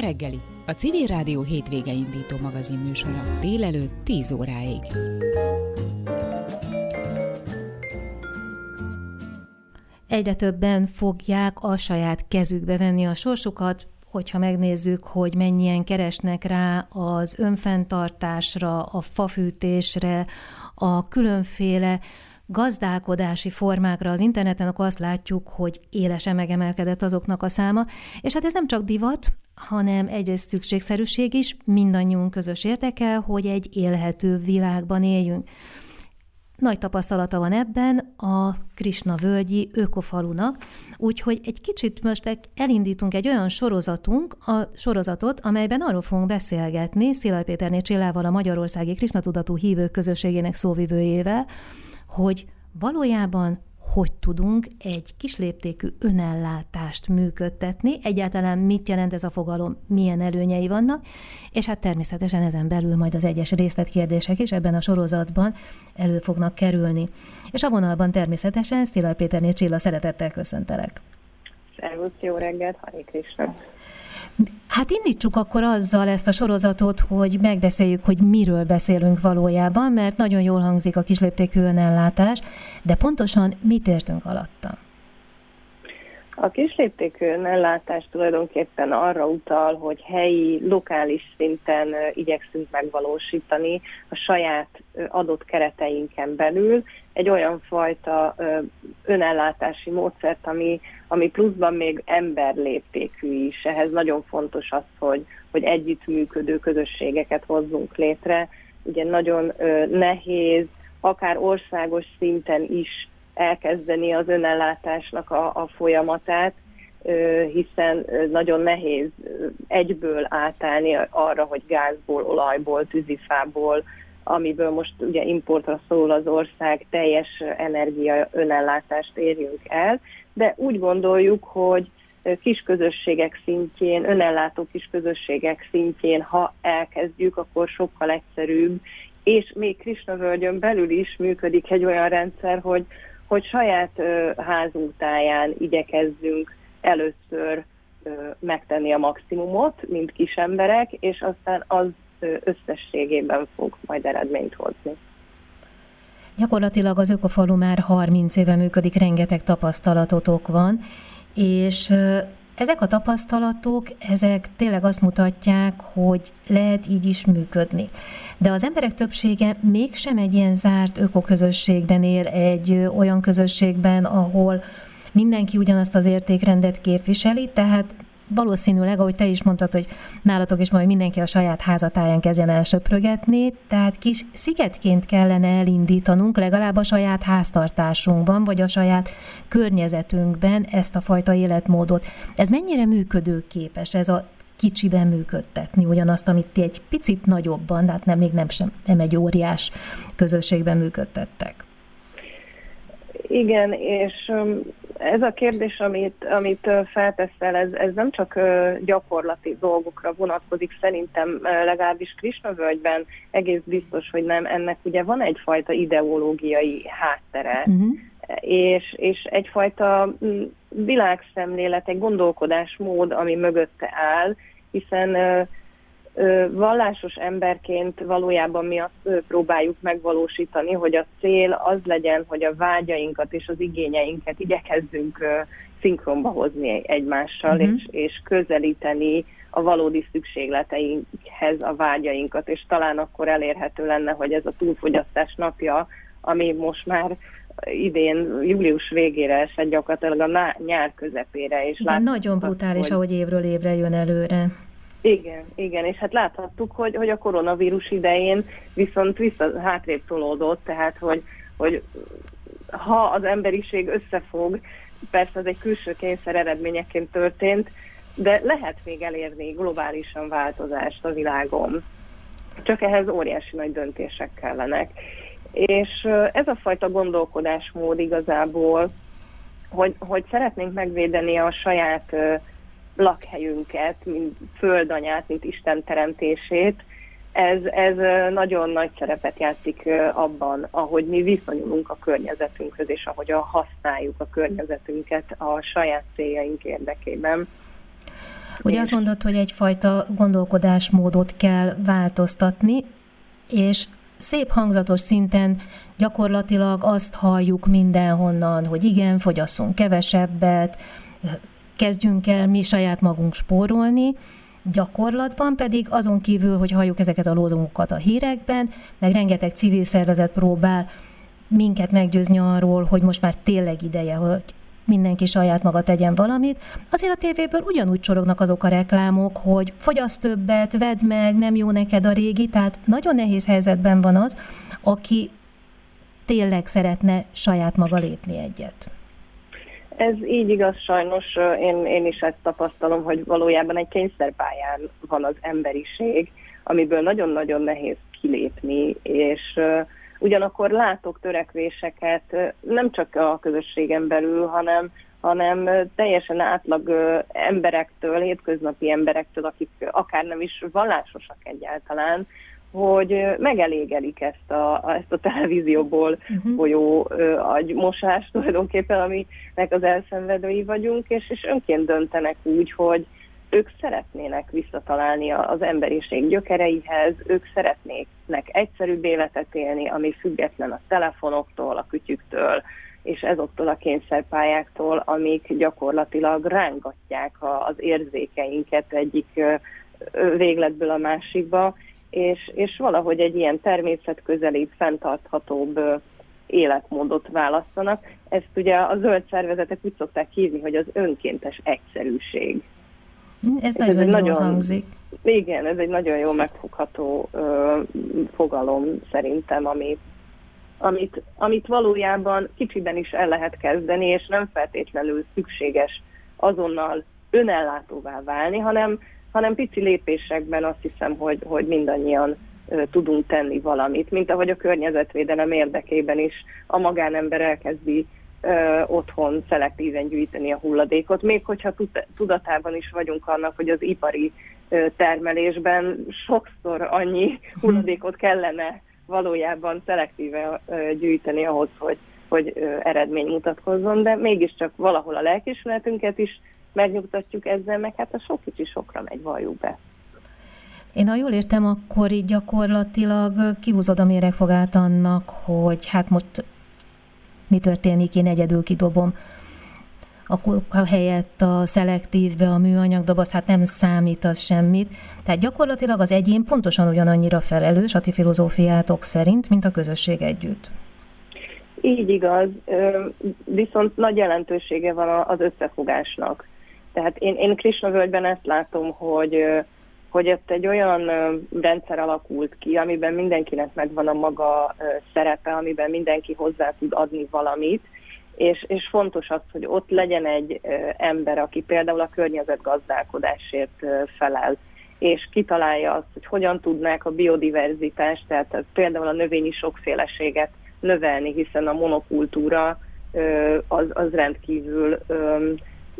reggeli, a Civil Rádió hétvége indító magazin műsora délelőtt 10 óráig. Egyre többen fogják a saját kezükbe venni a sorsukat, hogyha megnézzük, hogy mennyien keresnek rá az önfenntartásra, a fafűtésre, a különféle gazdálkodási formákra az interneten, akkor azt látjuk, hogy élesen megemelkedett azoknak a száma. És hát ez nem csak divat, hanem egyrészt szükségszerűség is, mindannyiunk közös érdeke, hogy egy élhető világban éljünk. Nagy tapasztalata van ebben a Krisna völgyi ökofalunak, úgyhogy egy kicsit most elindítunk egy olyan sorozatunk, a sorozatot, amelyben arról fogunk beszélgetni Szilaj Péterné Csillával, a Magyarországi Krisna Tudatú Hívők Közösségének szóvivőjével, hogy valójában hogy tudunk egy kisléptékű önellátást működtetni, egyáltalán mit jelent ez a fogalom, milyen előnyei vannak, és hát természetesen ezen belül majd az egyes részletkérdések is ebben a sorozatban elő fognak kerülni. És a vonalban természetesen Szilaj Péterné Csilla szeretettel köszöntelek. Szervusz, jó reggelt, Hari Krishna. Hát indítsuk akkor azzal ezt a sorozatot, hogy megbeszéljük, hogy miről beszélünk valójában, mert nagyon jól hangzik a kisléptékű önellátás, de pontosan mit értünk alatta? A kisléptékű önellátás tulajdonképpen arra utal, hogy helyi, lokális szinten igyekszünk megvalósítani a saját adott kereteinken belül egy olyan fajta önellátási módszert, ami, ami pluszban még emberléptékű is. Ehhez nagyon fontos az, hogy, hogy együttműködő közösségeket hozzunk létre. Ugye nagyon nehéz, akár országos szinten is elkezdeni az önellátásnak a, a folyamatát, hiszen nagyon nehéz egyből átállni arra, hogy gázból, olajból, tűzifából, amiből most ugye importra szól az ország, teljes energia önellátást érjünk el, de úgy gondoljuk, hogy kisközösségek szintjén, önellátó kisközösségek szintjén, ha elkezdjük, akkor sokkal egyszerűbb, és még Krisna völgyön belül is működik egy olyan rendszer, hogy, hogy saját házunk táján igyekezzünk először megtenni a maximumot, mint kis emberek, és aztán az összességében fog majd eredményt hozni. Gyakorlatilag az Ökofalu már 30 éve működik, rengeteg tapasztalatotok van, és ezek a tapasztalatok, ezek tényleg azt mutatják, hogy lehet így is működni. De az emberek többsége mégsem egy ilyen zárt ökoközösségben él, egy olyan közösségben, ahol mindenki ugyanazt az értékrendet képviseli, tehát valószínűleg, ahogy te is mondtad, hogy nálatok is majd mindenki a saját házatáján kezdjen el tehát kis szigetként kellene elindítanunk legalább a saját háztartásunkban, vagy a saját környezetünkben ezt a fajta életmódot. Ez mennyire működőképes, ez a kicsiben működtetni ugyanazt, amit ti egy picit nagyobban, de hát nem, még nem, sem, nem egy óriás közösségben működtettek. Igen, és ez a kérdés, amit, amit felteszel, ez, ez nem csak gyakorlati dolgokra vonatkozik, szerintem legalábbis Krisnavölgyben egész biztos, hogy nem. Ennek ugye van egyfajta ideológiai háttere, uh-huh. és, és egyfajta világszemlélet, egy gondolkodásmód, ami mögötte áll, hiszen vallásos emberként valójában mi azt próbáljuk megvalósítani, hogy a cél az legyen, hogy a vágyainkat és az igényeinket igyekezzünk szinkronba hozni egymással, uh-huh. és, és közelíteni a valódi szükségleteinkhez a vágyainkat, és talán akkor elérhető lenne, hogy ez a túlfogyasztás napja, ami most már idén július végére esett gyakorlatilag a nyár közepére. És Igen, nagyon brutális, hogy... ahogy évről évre jön előre. Igen, igen, és hát láthattuk, hogy, hogy a koronavírus idején viszont vissza hátrébb tolódott, tehát hogy, hogy ha az emberiség összefog, persze ez egy külső kényszer eredményeként történt, de lehet még elérni globálisan változást a világon. Csak ehhez óriási nagy döntések kellenek. És ez a fajta gondolkodásmód igazából, hogy, hogy szeretnénk megvédeni a saját lakhelyünket, mint földanyát, mint Isten teremtését, ez, ez nagyon nagy szerepet játszik abban, ahogy mi viszonyulunk a környezetünkhöz, és ahogyan használjuk a környezetünket a saját céljaink érdekében. Ugye azt mondod, hogy egyfajta gondolkodásmódot kell változtatni, és szép hangzatos szinten gyakorlatilag azt halljuk mindenhonnan, hogy igen, fogyasszunk kevesebbet, kezdjünk el mi saját magunk spórolni, gyakorlatban pedig azon kívül, hogy halljuk ezeket a lózungokat a hírekben, meg rengeteg civil szervezet próbál minket meggyőzni arról, hogy most már tényleg ideje, hogy mindenki saját maga tegyen valamit. Azért a tévéből ugyanúgy csorognak azok a reklámok, hogy fogyasz többet, vedd meg, nem jó neked a régi, tehát nagyon nehéz helyzetben van az, aki tényleg szeretne saját maga lépni egyet. Ez így igaz, sajnos én, én is ezt tapasztalom, hogy valójában egy kényszerpályán van az emberiség, amiből nagyon-nagyon nehéz kilépni, és ugyanakkor látok törekvéseket nem csak a közösségen belül, hanem hanem teljesen átlag emberektől, hétköznapi emberektől, akik akár nem is vallásosak egyáltalán, hogy megelégelik ezt a, ezt a televízióból uh-huh. folyó agymosást tulajdonképpen, aminek az elszenvedői vagyunk, és, és önként döntenek úgy, hogy ők szeretnének visszatalálni az emberiség gyökereihez, ők szeretnének egyszerűbb életet élni, ami független a telefonoktól, a kütyüktől, és ezoktól a kényszerpályáktól, amik gyakorlatilag rángatják az érzékeinket egyik végletből a másikba, és, és valahogy egy ilyen természetközelibb, fenntarthatóbb életmódot választanak. Ezt ugye a zöld szervezetek úgy szokták hívni, hogy az önkéntes egyszerűség. Ez, ez nagyon, nagyon hangzik. Igen, ez egy nagyon jó megfogható ö, fogalom szerintem, ami, amit, amit valójában kicsiben is el lehet kezdeni, és nem feltétlenül szükséges azonnal önellátóvá válni, hanem hanem pici lépésekben azt hiszem, hogy, hogy mindannyian tudunk tenni valamit, mint ahogy a környezetvédelem érdekében is a magánember elkezdi ö, otthon szelektíven gyűjteni a hulladékot, még hogyha tudatában is vagyunk annak, hogy az ipari ö, termelésben sokszor annyi hulladékot kellene valójában szelektíven ö, gyűjteni ahhoz, hogy, hogy ö, eredmény mutatkozzon, de mégiscsak valahol a lelkismeretünket is megnyugtatjuk ezzel, meg hát a sok kicsi sokra megy, valljuk be. Én ha jól értem, akkor így gyakorlatilag kihúzod a méregfogát annak, hogy hát most mi történik, én egyedül kidobom a helyett a szelektívbe a műanyag doboz, hát nem számít az semmit. Tehát gyakorlatilag az egyén pontosan ugyanannyira felelős a ti filozófiátok szerint, mint a közösség együtt. Így igaz, viszont nagy jelentősége van az összefogásnak. Tehát én, én Krishna völgyben ezt látom, hogy, hogy ott egy olyan rendszer alakult ki, amiben mindenkinek megvan a maga szerepe, amiben mindenki hozzá tud adni valamit, és, és fontos az, hogy ott legyen egy ember, aki például a környezetgazdálkodásért felel, és kitalálja azt, hogy hogyan tudnák a biodiverzitást, tehát például a növényi sokféleséget növelni, hiszen a monokultúra az, az rendkívül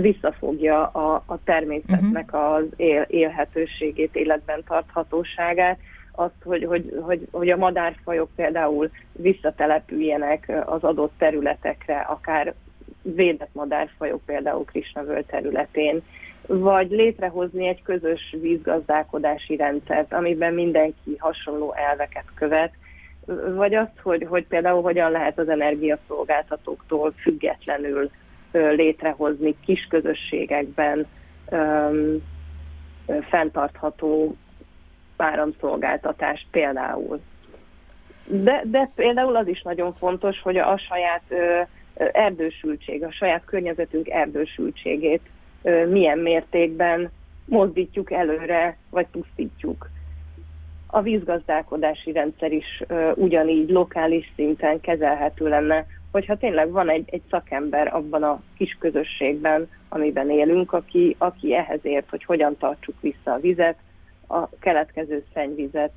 visszafogja a, a természetnek uh-huh. az él, élhetőségét, életben tarthatóságát, azt, hogy, hogy, hogy, hogy a madárfajok például visszatelepüljenek az adott területekre, akár védett madárfajok például Krisnavöl területén, vagy létrehozni egy közös vízgazdálkodási rendszert, amiben mindenki hasonló elveket követ, vagy azt, hogy, hogy például hogyan lehet az energiaszolgáltatóktól függetlenül létrehozni kis közösségekben fenntartható áramszolgáltatást például. De, de például az is nagyon fontos, hogy a saját ö, erdősültség, a saját környezetünk erdősültségét milyen mértékben mozdítjuk előre, vagy pusztítjuk. A vízgazdálkodási rendszer is ugyanígy lokális szinten kezelhető lenne hogyha tényleg van egy, egy szakember abban a kis közösségben, amiben élünk, aki, aki ehhez ért, hogy hogyan tartsuk vissza a vizet, a keletkező szennyvizet,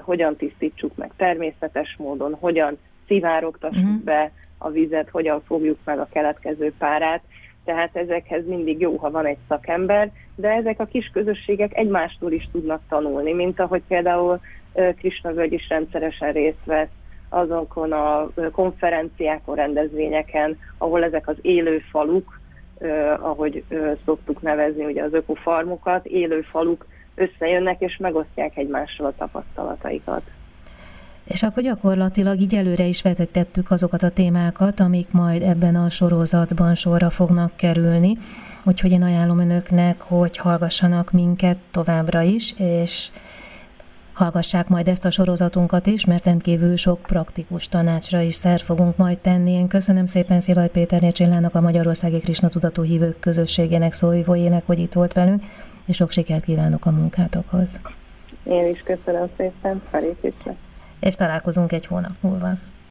hogyan tisztítsuk meg természetes módon, hogyan szivárogtassuk uh-huh. be a vizet, hogyan fogjuk meg a keletkező párát. Tehát ezekhez mindig jó, ha van egy szakember, de ezek a kis közösségek egymástól is tudnak tanulni, mint ahogy például Krisna Völgy is rendszeresen részt vesz azokon a konferenciákon, rendezvényeken, ahol ezek az élő faluk ahogy szoktuk nevezni ugye az ökofarmokat, élő faluk összejönnek és megosztják egymással a tapasztalataikat. És akkor gyakorlatilag így előre is vetetettük azokat a témákat, amik majd ebben a sorozatban sorra fognak kerülni. Úgyhogy én ajánlom önöknek, hogy hallgassanak minket továbbra is, és hallgassák majd ezt a sorozatunkat is, mert rendkívül sok praktikus tanácsra is szer fogunk majd tenni. Én köszönöm szépen Szilaj Péter Csillának, a Magyarországi Krisna Tudatú Hívők Közösségének szóvivójének, hogy itt volt velünk, és sok sikert kívánok a munkátokhoz. Én is köszönöm szépen, felépítve. És találkozunk egy hónap múlva.